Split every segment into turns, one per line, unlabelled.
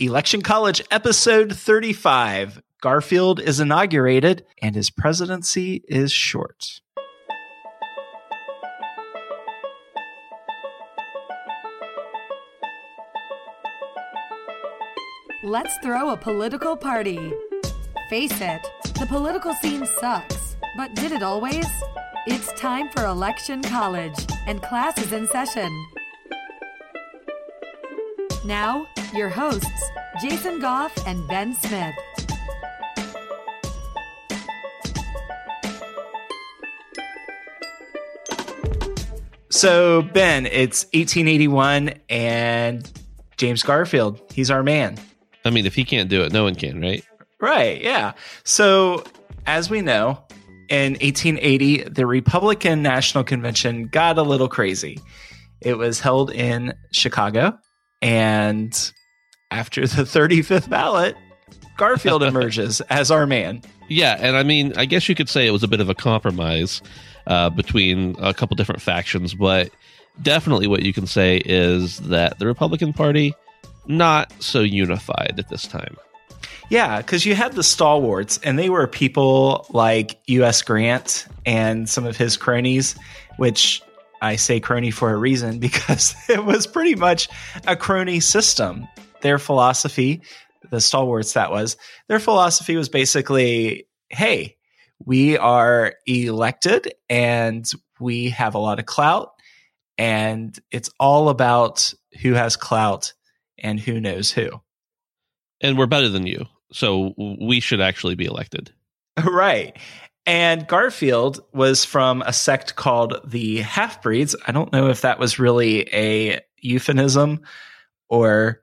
Election College, episode 35. Garfield is inaugurated and his presidency is short.
Let's throw a political party. Face it, the political scene sucks. But did it always? It's time for Election College, and class is in session. Now, your hosts, Jason Goff and Ben Smith.
So, Ben, it's 1881 and James Garfield, he's our man.
I mean, if he can't do it, no one can, right?
Right, yeah. So, as we know, in 1880, the Republican National Convention got a little crazy. It was held in Chicago, and after the 35th ballot, Garfield emerges as our man.
Yeah, and I mean, I guess you could say it was a bit of a compromise uh, between a couple different factions, but definitely what you can say is that the Republican Party not so unified at this time.
Yeah, because you had the stalwarts, and they were people like U.S. Grant and some of his cronies, which I say crony for a reason because it was pretty much a crony system. Their philosophy, the stalwarts that was, their philosophy was basically hey, we are elected and we have a lot of clout, and it's all about who has clout and who knows who.
And we're better than you. So we should actually be elected.
Right. And Garfield was from a sect called the Half Breeds. I don't know if that was really a euphemism or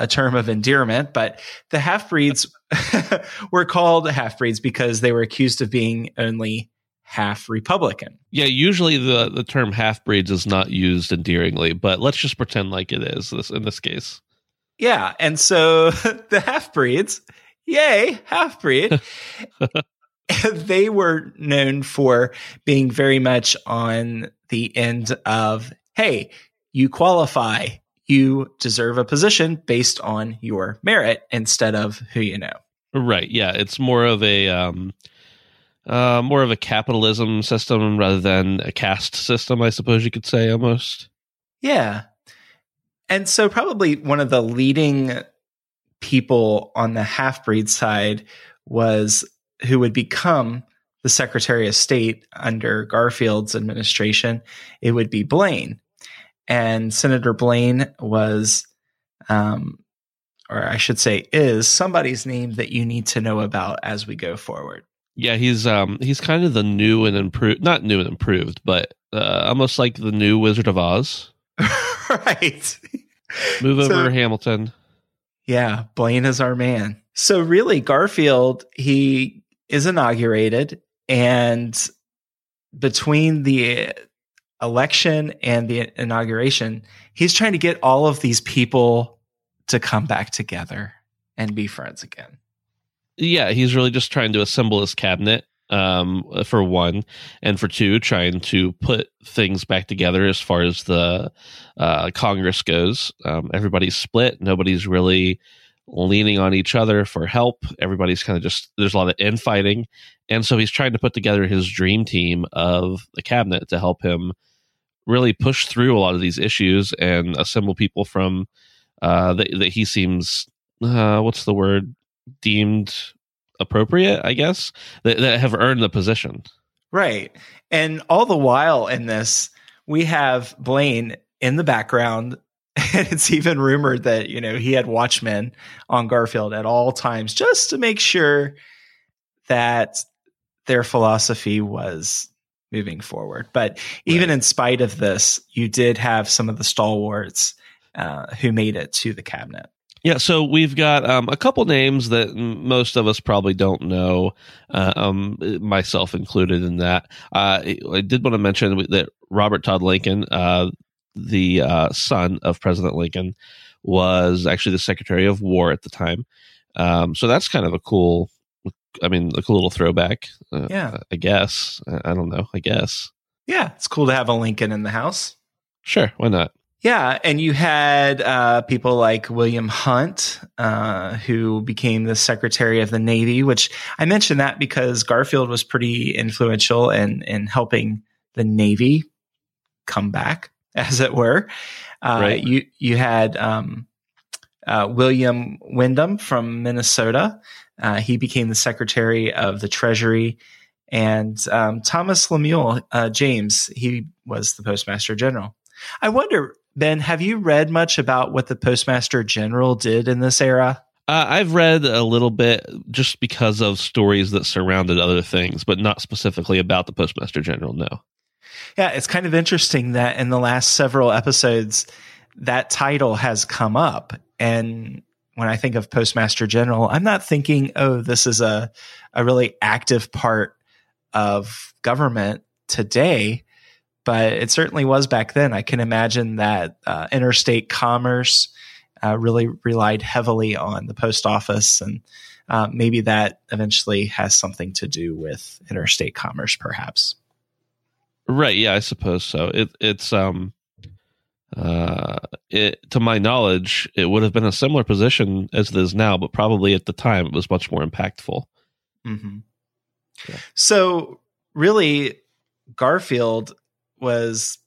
a term of endearment, but the Half Breeds were called Half Breeds because they were accused of being only half Republican.
Yeah, usually the, the term half breeds is not used endearingly, but let's just pretend like it is this in this case.
Yeah. And so the half breeds, yay, half breed. they were known for being very much on the end of, hey, you qualify, you deserve a position based on your merit instead of who you know.
Right. Yeah. It's more of a um, uh, more of a capitalism system rather than a caste system, I suppose you could say almost.
Yeah. And so, probably one of the leading people on the half breed side was who would become the Secretary of State under Garfield's administration. It would be Blaine. And Senator Blaine was, um, or I should say, is somebody's name that you need to know about as we go forward.
Yeah, he's um he's kind of the new and improved, not new and improved, but uh, almost like the new Wizard of Oz.
right.
Move over so, Hamilton.
Yeah, Blaine is our man. So really Garfield, he is inaugurated and between the election and the inauguration, he's trying to get all of these people to come back together and be friends again.
Yeah, he's really just trying to assemble his cabinet um, for one, and for two, trying to put things back together as far as the uh, Congress goes. Um, everybody's split. Nobody's really leaning on each other for help. Everybody's kind of just there's a lot of infighting, and so he's trying to put together his dream team of the cabinet to help him really push through a lot of these issues and assemble people from uh, that, that he seems uh, what's the word deemed appropriate, I guess, that, that have earned the position.
Right. And all the while in this, we have Blaine in the background. And it's even rumored that, you know, he had watchmen on Garfield at all times just to make sure that their philosophy was moving forward. But even right. in spite of this, you did have some of the stalwarts uh, who made it to the cabinet.
Yeah, so we've got um, a couple names that most of us probably don't know, uh, um, myself included in that. Uh, I did want to mention that Robert Todd Lincoln, uh, the uh, son of President Lincoln, was actually the Secretary of War at the time. Um, so that's kind of a cool, I mean, like a little throwback. Uh, yeah, I guess. I don't know. I guess.
Yeah, it's cool to have a Lincoln in the house.
Sure, why not?
Yeah, and you had uh, people like William Hunt, uh, who became the Secretary of the Navy. Which I mentioned that because Garfield was pretty influential in in helping the Navy come back, as it were. Uh,
Right.
You you had um, uh, William Windom from Minnesota. Uh, he became the Secretary of the Treasury, and um, Thomas Lemuel uh, James. He was the Postmaster General. I wonder, Ben, have you read much about what the Postmaster General did in this era?
Uh, I've read a little bit just because of stories that surrounded other things, but not specifically about the Postmaster General. No.
Yeah, it's kind of interesting that in the last several episodes, that title has come up. And when I think of Postmaster General, I'm not thinking, oh, this is a, a really active part of government today, but it certainly was back then. I can imagine that uh, interstate commerce uh, really relied heavily on the post office, and uh, maybe that eventually has something to do with interstate commerce, perhaps.
Right. Yeah, I suppose so. It, it's um, uh, it to my knowledge, it would have been a similar position as it is now, but probably at the time it was much more impactful.
Mm-hmm.
Yeah.
So really, Garfield was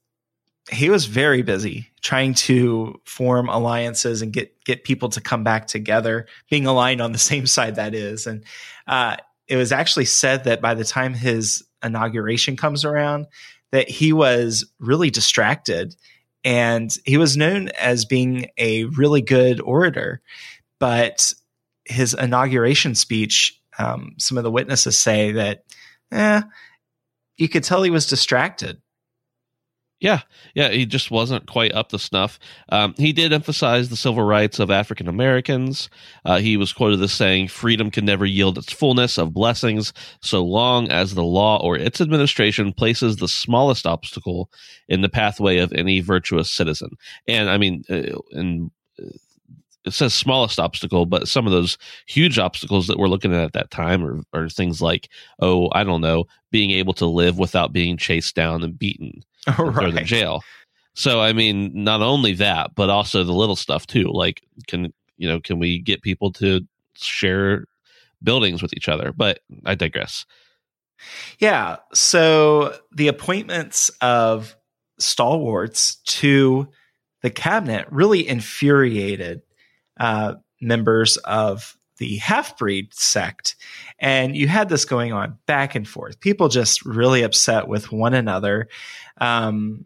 he was very busy trying to form alliances and get get people to come back together, being aligned on the same side. That is, and uh, it was actually said that by the time his inauguration comes around, that he was really distracted, and he was known as being a really good orator, but his inauguration speech um, some of the witnesses say that, eh, you could tell he was distracted.
Yeah, yeah, he just wasn't quite up to snuff. Um, he did emphasize the civil rights of African Americans. Uh, he was quoted as saying, "Freedom can never yield its fullness of blessings so long as the law or its administration places the smallest obstacle in the pathway of any virtuous citizen." And I mean, uh, and uh, it says smallest obstacle, but some of those huge obstacles that we're looking at at that time are, are things like, oh, I don't know, being able to live without being chased down and beaten and thrown in jail. So I mean, not only that, but also the little stuff too. Like, can you know, can we get people to share buildings with each other? But I digress.
Yeah. So the appointments of stalwarts to the cabinet really infuriated uh, members of the half breed sect. And you had this going on back and forth. People just really upset with one another. Um,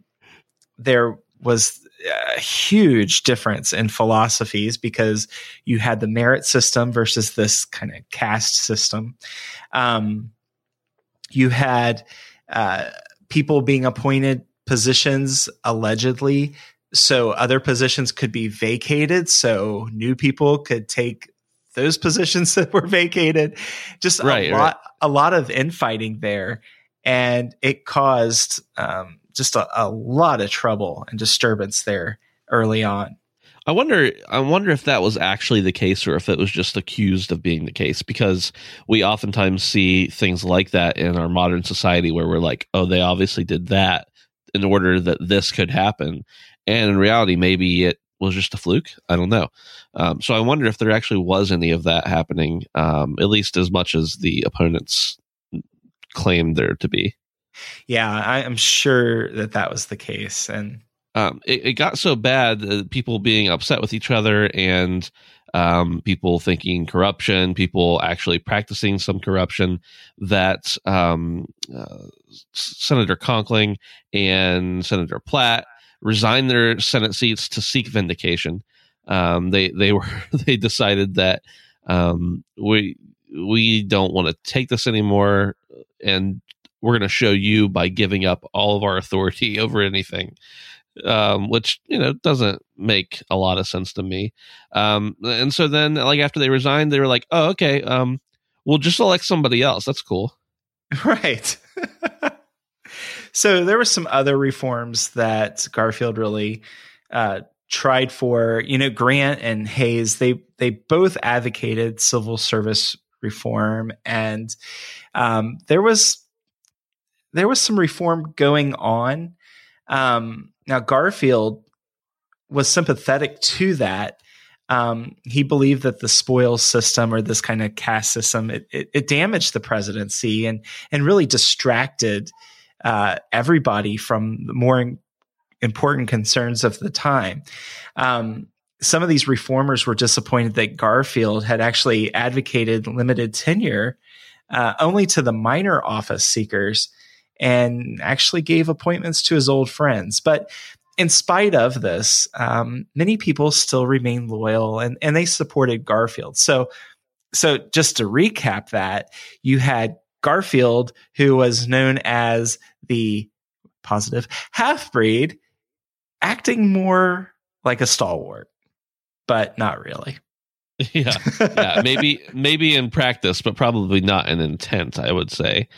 there was a huge difference in philosophies because you had the merit system versus this kind of caste system. Um, you had uh, people being appointed positions allegedly so other positions could be vacated so new people could take those positions that were vacated. Just
Right,
a lot a lot of infighting there. And it caused um, just a, a lot of trouble and disturbance there early on.
I wonder. I wonder if that was actually the case, or if it was just accused of being the case, because we oftentimes see things like that in our modern society, where we're like, "Oh, they obviously did that in order that this could happen," and in reality, maybe it was just a fluke. I don't know. Um, so I wonder if there actually was any of that happening, um, at least as much as the opponents claimed there to be.
yeah I, i'm sure that that was the case and
um, it, it got so bad, uh, people being upset with each other and um, people thinking corruption, people actually practicing some corruption, that um, uh, Senator Conkling and Senator Platt resigned their Senate seats to seek vindication. Um, they they were they decided that um, we we don't want to take this anymore, and we're going to show you by giving up all of our authority over anything um, which you know doesn't make a lot of sense to me. Um, and so then, like after they resigned, they were like, "Oh, okay, um, we'll just elect somebody else. That's cool."
Right. So there were some other reforms that Garfield really uh, tried for. You know, Grant and Hayes they they both advocated civil service reform, and um, there was there was some reform going on. Um, now Garfield was sympathetic to that. Um, he believed that the spoils system or this kind of caste system it, it, it damaged the presidency and and really distracted uh, everybody from the more important concerns of the time. Um, some of these reformers were disappointed that Garfield had actually advocated limited tenure uh, only to the minor office seekers and actually gave appointments to his old friends. But in spite of this, um, many people still remain loyal and, and they supported Garfield. So, so just to recap that, you had Garfield, who was known as the positive half breed, acting more like a stalwart, but not really.
yeah, yeah, maybe maybe in practice, but probably not in intent. I would say,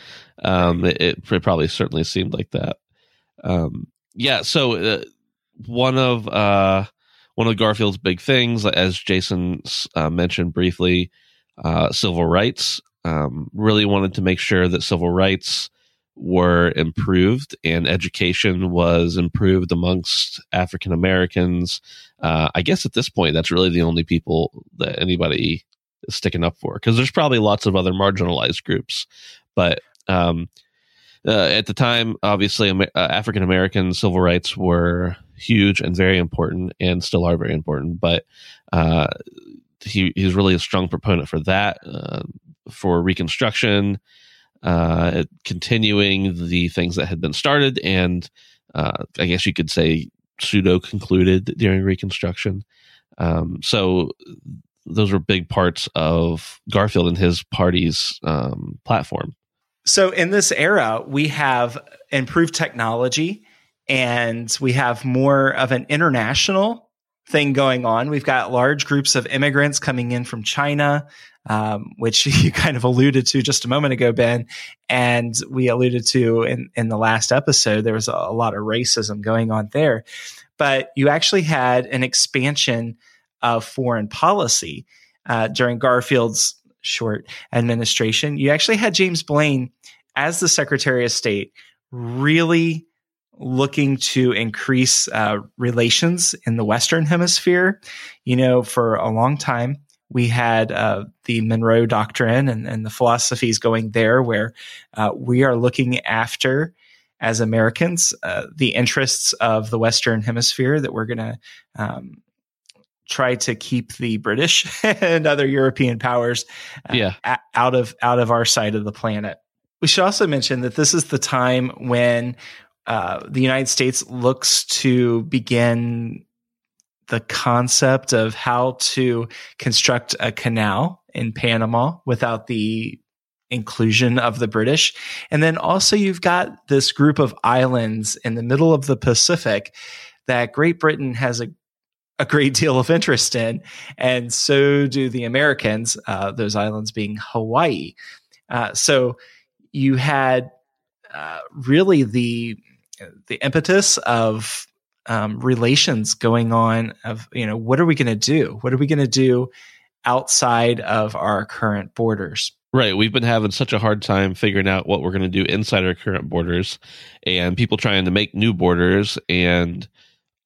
um, it, it probably certainly seemed like that. Um, yeah, so uh, one of uh, one of Garfield's big things, as Jason uh, mentioned briefly, uh, civil rights. Um, really wanted to make sure that civil rights were improved and education was improved amongst African Americans. Uh, I guess at this point, that's really the only people that anybody is sticking up for because there's probably lots of other marginalized groups. But um, uh, at the time, obviously, uh, African American civil rights were huge and very important and still are very important. But uh, he, he's really a strong proponent for that, uh, for Reconstruction uh, continuing the things that had been started and uh, I guess you could say pseudo concluded during Reconstruction. Um, so those were big parts of Garfield and his party's um, platform.
So in this era, we have improved technology and we have more of an international thing going on. We've got large groups of immigrants coming in from China, um, which you kind of alluded to just a moment ago, Ben. And we alluded to in, in the last episode, there was a, a lot of racism going on there. But you actually had an expansion of foreign policy uh, during Garfield's short administration. You actually had James Blaine as the Secretary of State really looking to increase uh, relations in the Western Hemisphere. You know, for a long time, we had uh, the Monroe Doctrine and, and, the philosophies going there, where uh, we are looking after, as Americans, uh, the interests of the Western Hemisphere that we're going to um, try to keep the British and other European powers uh,
yeah.
a- out of out of our side of the planet. We should also mention that this is the time when uh, the United States looks to begin the concept of how to construct a canal in Panama without the inclusion of the British. And then also you've got this group of islands in the middle of the Pacific that Great Britain has a a great deal of interest in, and so do the Americans. Uh, those islands being Hawaii. Uh, so you had uh, really the the impetus of um, relations going on of you know what are we going to do what are we going to do outside of our current borders
right we've been having such a hard time figuring out what we're going to do inside our current borders and people trying to make new borders and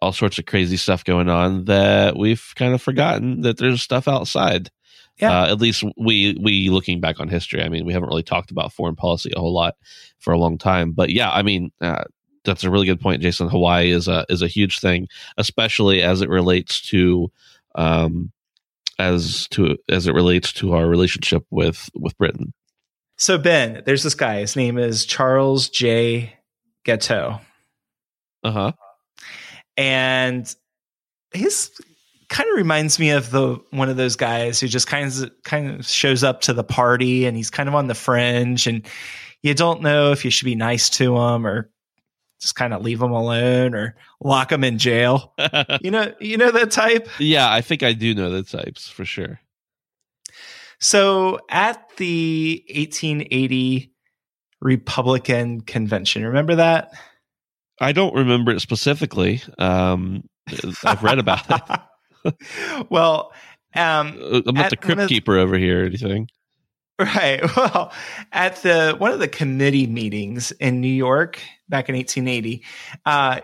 all sorts of crazy stuff going on that we've kind of forgotten that there's stuff outside yeah. Uh, at least we we looking back on history. I mean, we haven't really talked about foreign policy a whole lot for a long time, but yeah, I mean, uh, that's a really good point, Jason. Hawaii is a is a huge thing, especially as it relates to um, as to as it relates to our relationship with with Britain.
So Ben, there's this guy. His name is Charles J. Guiteau.
Uh huh.
And his kind of reminds me of the one of those guys who just kind of kind of shows up to the party and he's kind of on the fringe and you don't know if you should be nice to him or just kind of leave them alone or lock them in jail. you know, you know that type.
Yeah, I think I do know the types for sure.
So at the 1880 Republican convention, remember that?
I don't remember it specifically. Um, I've read about
it. well, um,
I'm not the crypt keeper over here or anything.
Right. Well, at the one of the committee meetings in New York back in 1880, uh,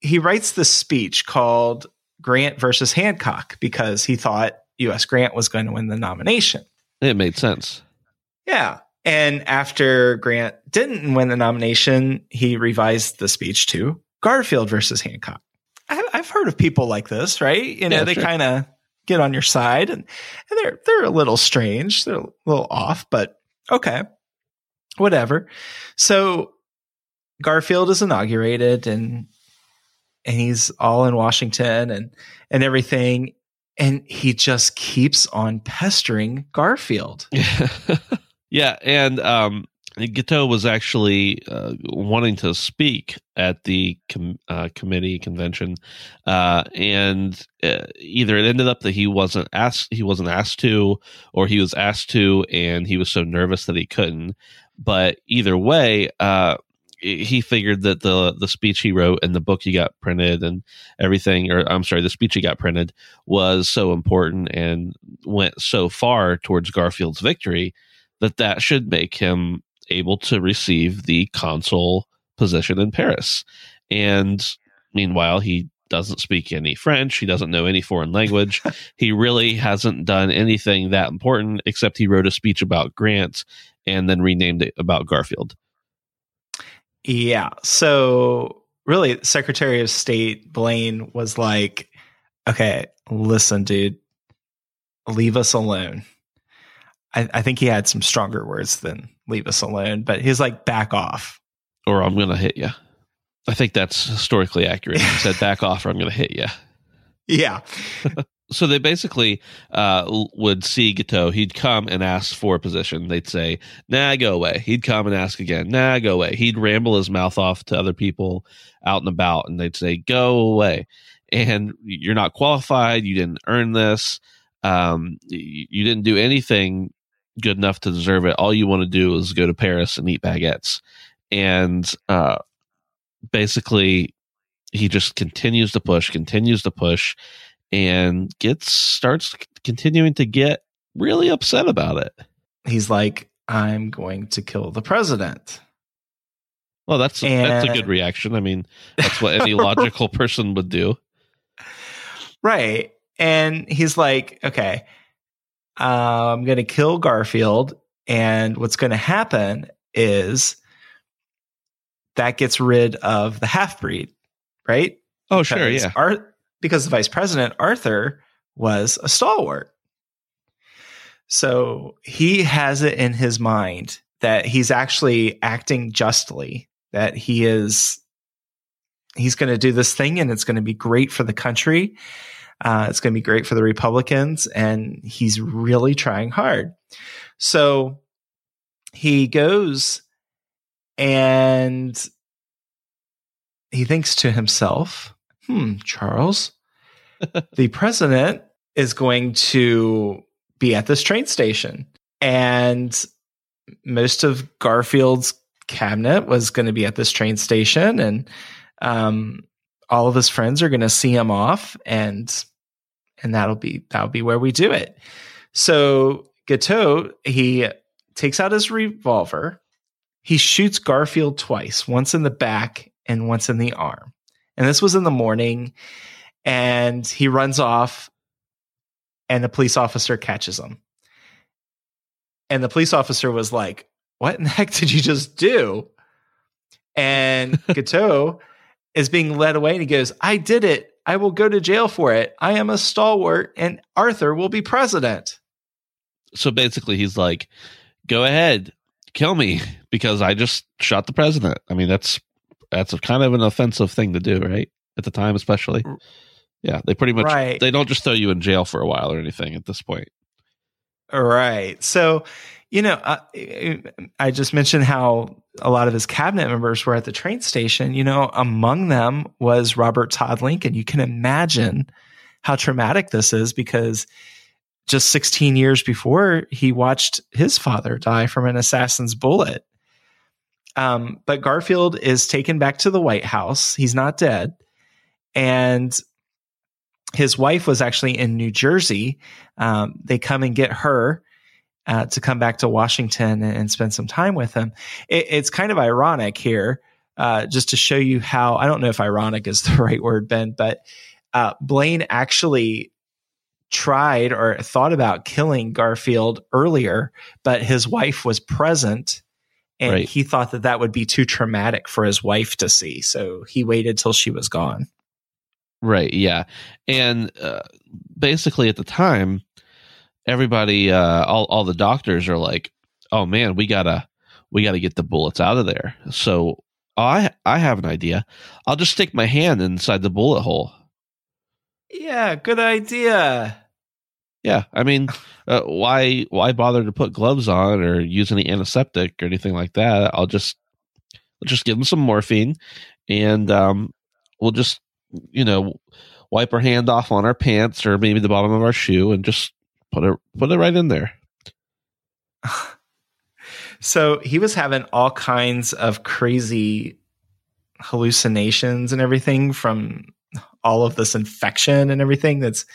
he writes the speech called Grant versus Hancock because he thought U.S. Grant was going to win the nomination.
It made sense.
Yeah. And after Grant didn't win the nomination, he revised the speech to Garfield versus Hancock. I, have heard of people like this, right? You know, yeah, they sure. kind of get on your side and, and they're they're a little strange, they're a little off, but okay, whatever. So Garfield is inaugurated and and he's all in Washington and and everything and he just keeps on pestering Garfield.
yeah, and um Guiteau was actually uh, wanting to speak at the com- uh, committee convention, uh, and uh, either it ended up that he wasn't asked, he wasn't asked to, or he was asked to, and he was so nervous that he couldn't. But either way, uh, he figured that the the speech he wrote and the book he got printed and everything, or I'm sorry, the speech he got printed was so important and went so far towards Garfield's victory that that should make him able to receive the consul position in Paris. And meanwhile, he doesn't speak any French. He doesn't know any foreign language. he really hasn't done anything that important except he wrote a speech about Grant and then renamed it about Garfield.
Yeah. So really, Secretary of State Blaine was like, okay, listen, dude, leave us alone. I, I think he had some stronger words than leave us alone, but he's like, back off.
Or I'm going to hit you. I think that's historically accurate. He said, back off or I'm going to hit you.
Yeah.
so they basically uh, would see Guiteau. He'd come and ask for a position. They'd say, nah, go away. He'd come and ask again, nah, go away. He'd ramble his mouth off to other people out and about, and they'd say, go away. And you're not qualified. You didn't earn this. Um, you didn't do anything good enough to deserve it. All you want to do is go to Paris and eat baguettes. And uh, basically, he just continues to push, continues to push, and gets starts continuing to get really upset about it.
He's like, "I'm going to kill the president."
Well, that's and, that's a good reaction. I mean, that's what any logical person would do.
Right. And he's like, okay, uh, I'm going to kill Garfield. And what's going to happen is that gets rid of the half breed, right?
Oh, because sure. Yeah.
Ar- because the vice president, Arthur, was a stalwart. So he has it in his mind that he's actually acting justly, that he is, he's going to do this thing and it's going to be great for the country. Uh, it's going to be great for the Republicans, and he's really trying hard. So he goes and he thinks to himself, hmm, Charles, the president is going to be at this train station. And most of Garfield's cabinet was going to be at this train station. And um, all of his friends are going to see him off and and that'll be that'll be where we do it. So Guiteau, he takes out his revolver. He shoots Garfield twice, once in the back and once in the arm. And this was in the morning. And he runs off, and a police officer catches him. And the police officer was like, What in the heck did you just do? And Guiteau is being led away and he goes, I did it. I will go to jail for it. I am a stalwart and Arthur will be president.
So basically, he's like, go ahead, kill me because I just shot the president. I mean, that's that's a kind of an offensive thing to do, right? At the time, especially. Yeah, they pretty much right. they don't just throw you in jail for a while or anything at this point.
Right. So you know, I, uh, I just mentioned how a lot of his cabinet members were at the train station. You know, among them was Robert Todd Lincoln. You can imagine how traumatic this is because just 16 years before he watched his father die from an assassin's bullet. Um, but Garfield is taken back to the White House. He's not dead. And his wife was actually in New Jersey. Um, they come and get her uh, to come back to Washington and, and, spend some time with him. It, it's kind of ironic here, uh, just to show you how I don't know if ironic is the right word, Ben, but uh, Blaine actually tried or thought about killing Garfield earlier, but his wife was present and
Right.
he thought that that would be too traumatic for his wife to see. So he waited till she was gone.
Right. Yeah. And uh, basically, at the time, everybody, uh, all all the doctors are like, "Oh man, we gotta we gotta get the bullets out of there." So I I have an idea. I'll just stick my hand inside the bullet hole.
Yeah, good idea.
Yeah. I mean, uh, why why bother to put gloves on or use any antiseptic or anything like that? I'll just I'll just give them some morphine, and um, we'll just you know wipe our hand off on our pants or maybe the bottom of our shoe and just put it put it right in there.
So he was having all kinds of crazy hallucinations and everything from all of this infection and everything that's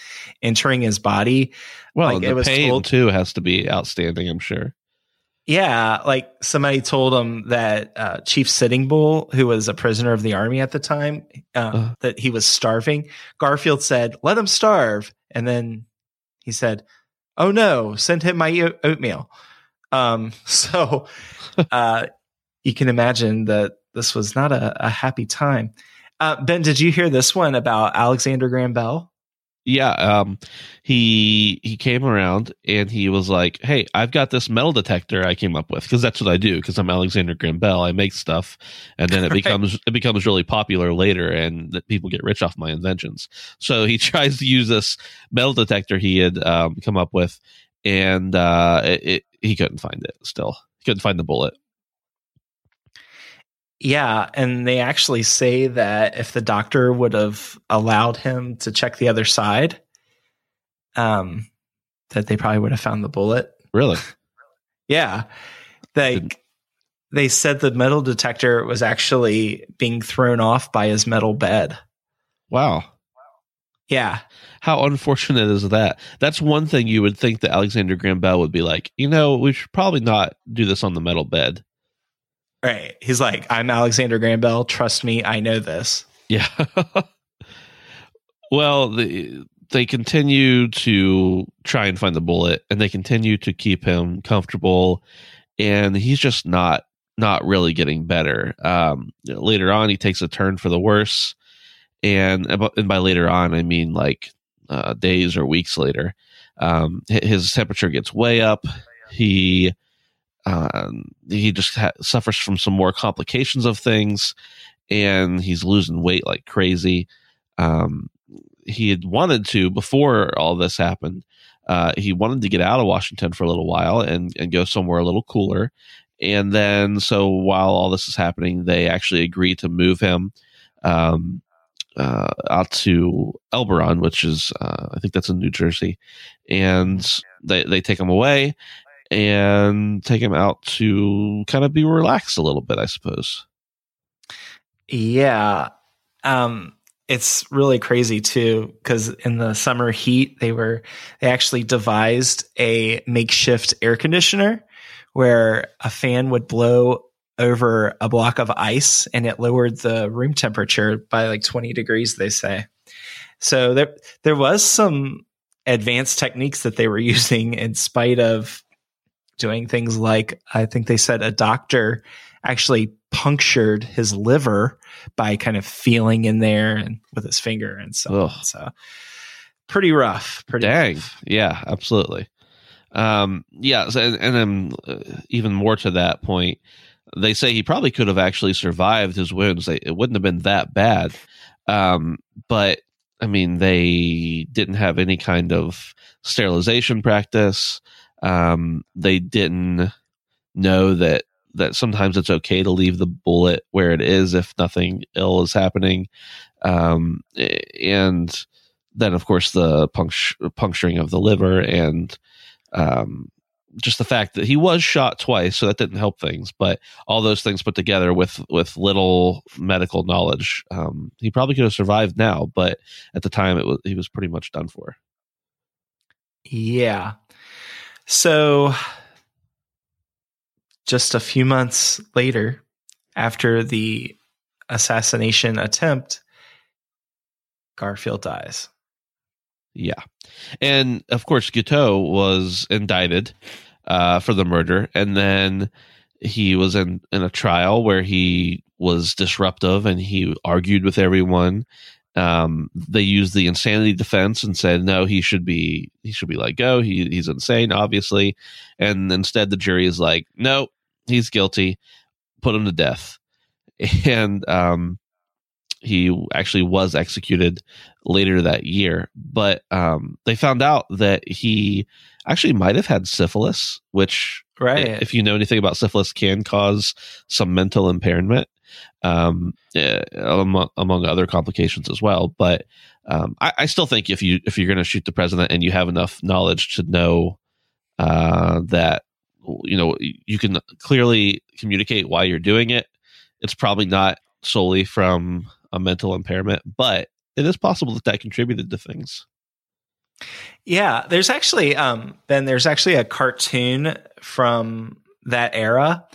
entering his body.
Well,
Like,
the
it was
pain
told-
too has to be outstanding. I'm sure.
Yeah, like somebody told him that uh, Chief Sitting Bull, who was a prisoner of the army at the time, uh,
Uh.
that he was starving. Garfield said, "Let him starve," and then he said, "Oh no, send him my oatmeal." Um, so uh, you can imagine that this was not a, a happy time. Uh, ben, did you hear this one about Alexander Graham Bell?
Yeah, um, he he came around and he was like, "Hey, I've got this metal detector I came up with because that's what I do because I'm Alexander Graham Bell. I make stuff, and then it
Right.
becomes it becomes really popular later, and that people get rich off my inventions." So he tries to use this metal detector he had um, come up with, and uh, it, it, he couldn't find it. Still, he couldn't find the bullet.
Yeah, and they actually say that if the doctor would have allowed him to check the other side, um, that they probably would have found the bullet.
Really?
Yeah, they
Didn't-
they said the metal detector was actually being thrown off by his metal bed.
Wow.
Yeah,
How unfortunate is that? That's one thing you would think that Alexander Graham Bell would be like, you know, we should probably not do this on the metal bed.
Right. He's like, I'm Alexander Graham Bell. Trust me, I know this.
Yeah. well, the, they continue to try and find the bullet, and they continue to keep him comfortable, and he's just not not really getting better. Um, later on, he takes a turn for the worse, and and by later on, I mean like uh, days or weeks later. Um, his temperature gets way up. He um, he just ha- suffers from some more complications of things, and he's losing weight like crazy. Um, he had wanted to before all this happened. Uh, he wanted to get out of Washington for a little while and and go somewhere a little cooler. And then, so while all this is happening, they actually agree to move him um, uh, out to Elberon, which is uh, I think that's in New Jersey, and they they take him away and take him out to kind of be relaxed a little bit, I suppose.
Yeah. Um it's really crazy too cuz in the summer heat they were they actually devised a makeshift air conditioner where a fan would blow over a block of ice and it lowered the room temperature by like 20 degrees they say. So there there was some advanced techniques that they were using in spite of doing things like I think they said a doctor actually punctured his liver by kind of feeling in there and with his finger and so.
Ugh.
So pretty rough. Pretty
Dang.
rough.
Yeah, absolutely. Um, yeah, so, and, and then uh, even more to that point, they say he probably could have actually survived his wounds. They, it wouldn't have been that bad. Um, but I mean, they didn't have any kind of sterilization practice. Um, they didn't know that that sometimes it's okay to leave the bullet where it is if nothing ill is happening. Um, and then of course the punctu- puncturing of the liver and um, just the fact that he was shot twice, so that didn't help things. But all those things put together with with little medical knowledge, um, he probably could have survived now. But at the time, it was he was pretty much done for.
Yeah. So just a few months later, after the assassination attempt, Garfield dies.
Yeah. And of course, Guiteau was indicted uh, for the murder. And then he was in, in a trial where he was disruptive and he argued with everyone. Um, they used the insanity defense and said no, he should be he should be let go. He he's insane, obviously. And instead, the jury is like, no, he's guilty. Put him to death. And um, he actually was executed later that year. But um, they found out that he actually might have had syphilis, which,
right.
if you know anything about syphilis, can cause some mental impairment, um, uh, among, among other complications as well. But um, I, I, still think if you if you're going to shoot the president and you have enough knowledge to know uh, that you know you can clearly communicate why you're doing it, it's probably not solely from a mental impairment, but it is possible that that contributed to things.
Yeah, there's actually um Ben there's actually a cartoon from that era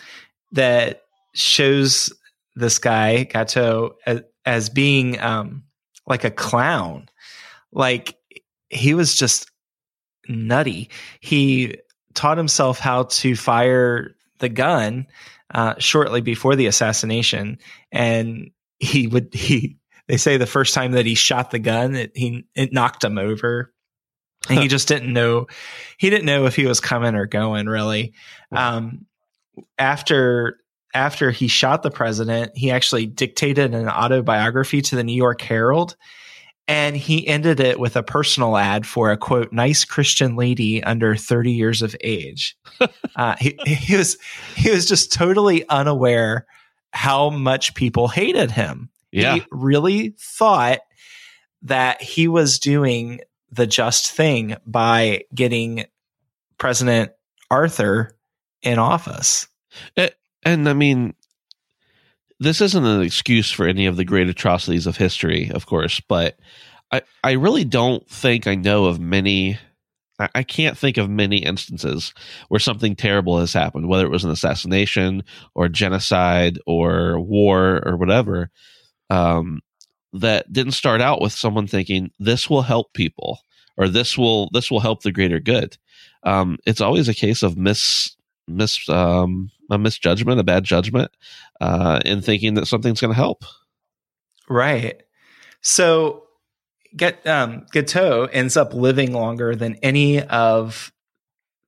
that shows this guy Guiteau as, as being um like a clown. Like he was just nutty. He taught himself how to fire the gun uh, shortly before the assassination, and he would he they say the first time that he shot the gun it he it knocked him over and he just didn't know he didn't know if he was coming or going really um, after after he shot the president he actually dictated an autobiography to the new york herald and he ended it with a personal ad for a quote nice christian lady under 30 years of age uh, he, he was he was just totally unaware how much people hated him.
Yeah.
He really thought that he was doing the just thing by getting President Arthur in office.
And, and I mean, this isn't an excuse for any of the great atrocities of history, of course, but I, I really don't think I know of many I can't think of many instances where something terrible has happened, whether it was an assassination or genocide or war or whatever, um, that didn't start out with someone thinking this will help people or this will this will help the greater good. Um, it's always a case of mis mis um, a misjudgment, a bad judgment, uh, in thinking that something's going to help.
Right. So Get um, Guiteau ends up living longer than any of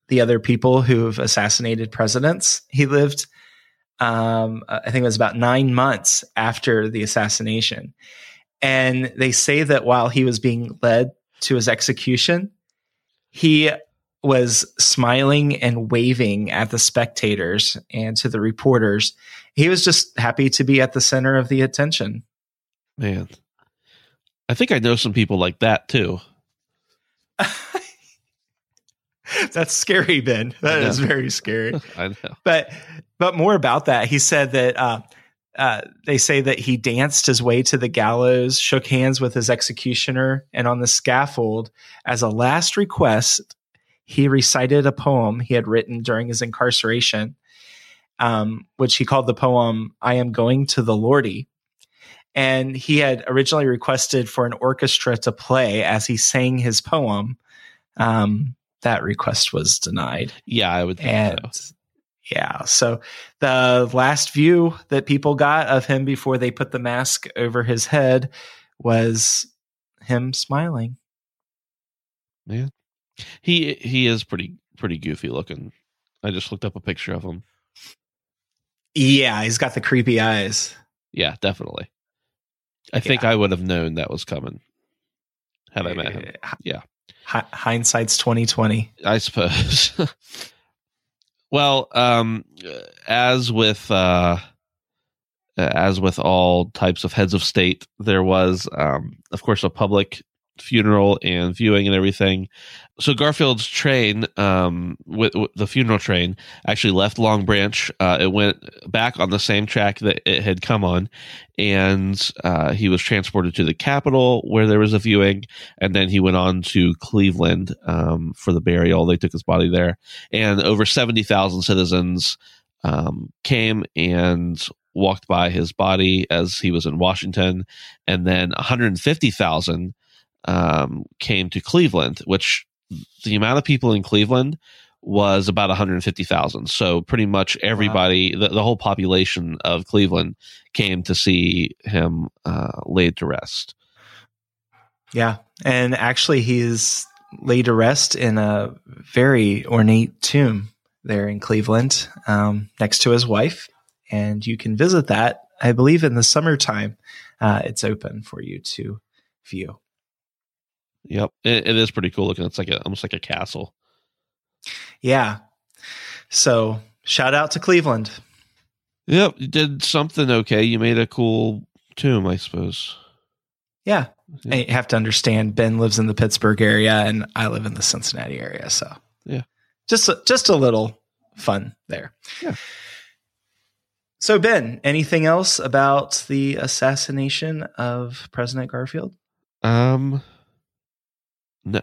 the other people who've assassinated presidents. He lived, um, I think it was about nine months after the assassination. And they say that while he was being led to his execution, he was smiling and waving at the spectators and to the reporters. He was just happy to be at the center of the attention.
Man, I think I know some people like that too.
That's scary, Ben. That is very scary.
I know.
But but more about that. He said that uh, uh, they say that he danced his way to the gallows, shook hands with his executioner, and on the scaffold, as a last request, he recited a poem he had written during his incarceration, um, which he called the poem "I Am Going to the Lordy." And he had originally requested for an orchestra to play as he sang his poem. Um, that request was denied.
Yeah, I would think
and
so.
yeah, so the last view that people got of him before they put the mask over his head was him smiling.
Man, he he is pretty pretty goofy looking. I just looked up a picture of him.
Yeah, he's got the creepy eyes.
Yeah, definitely. I think
Yeah.
I would have known that was coming had I met him.
Uh,
Yeah.
hi- hindsight's twenty twenty.
I suppose. well, um, as with uh, as with all types of heads of state, there was, um, of course, a public funeral and viewing and everything. So Garfield's train, um, with, with the funeral train, actually left Long Branch. Uh, it went back on the same track that it had come on, and uh, he was transported to the Capitol where there was a viewing, and then he went on to Cleveland um, for the burial. They took his body there, and over seventy thousand citizens um, came and walked by his body as he was in Washington, and then 150,000 um, came to Cleveland, which the amount of people in Cleveland was about 150,000. So pretty much everybody, wow. the, the, whole population of Cleveland came to see him uh, laid to rest.
Yeah. And actually, he's laid to rest in a very ornate tomb there in Cleveland um, next to his wife. And you can visit that, I believe, in the summertime. Uh, it's open for you to view.
Yep, it, it is pretty cool looking. It's like a, almost like a castle.
Yeah. So shout out to Cleveland.
Yep, you did something okay. You made a cool tomb, I suppose.
Yeah. yeah. you have to understand Ben lives in the Pittsburgh area and I live in the Cincinnati area, so.
Yeah.
Just a, just a little fun there.
Yeah.
So Ben, anything else about the assassination of President Garfield?
Um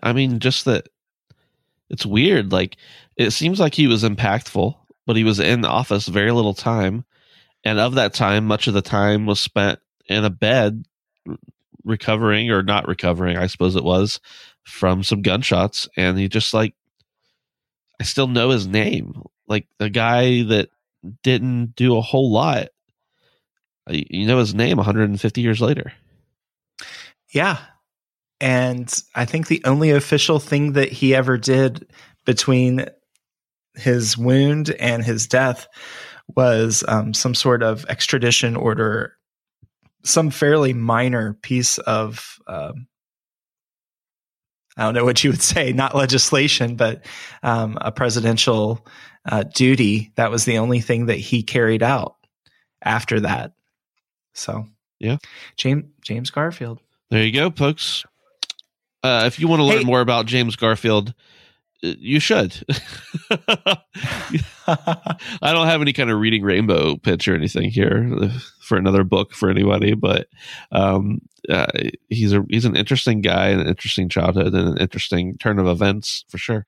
I mean just that it's weird. Like it seems like he was impactful, but he was in office very little time, and of that time, much of the time was spent in a bed recovering or not recovering, I suppose it was, from some gunshots. And he just like, I still know his name, like the guy that didn't do a whole lot. You know his name 150 years later.
Yeah, and I think the only official thing that he ever did between his wound and his death was um, some sort of extradition order, some fairly minor piece of, um, I don't know what you would say, not legislation, but um, a presidential uh, duty. That was the only thing that he carried out after that. So,
yeah,
James James Garfield.
There you go, folks. Uh, if you want to learn hey. more about James Garfield, uh, you should. I don't have any kind of reading rainbow pitch or anything here for another book for anybody, but um, uh, he's a he's an interesting guy, an interesting childhood, and an interesting turn of events for sure.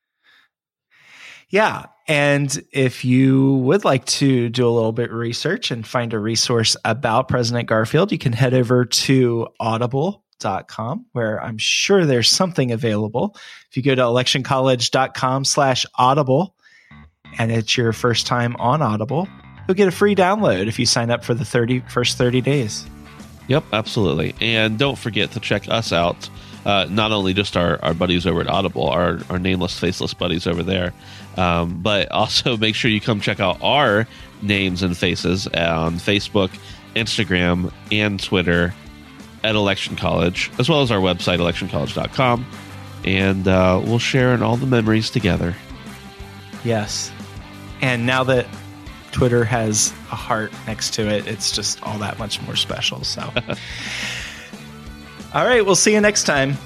Yeah, and if you would like to do a little bit of research and find a resource about President Garfield, you can head over to Audible electioncollege.com where I'm sure there's something available. If you go to electioncollege.com slash audible and it's your first time on Audible, you'll get a free download if you sign up for the 30 first 30 days.
Yep, absolutely. And don't forget to check us out. Uh, not only just our, our buddies over at Audible, our, our nameless, faceless buddies over there, um, but also make sure you come check out our names and faces on Facebook, Instagram, and Twitter at Election College, as well as our website, electioncollege.com. And uh, we'll share in all the memories together.
Yes. And now that Twitter has a heart next to it, it's just all that much more special. So, all right, we'll see you next time.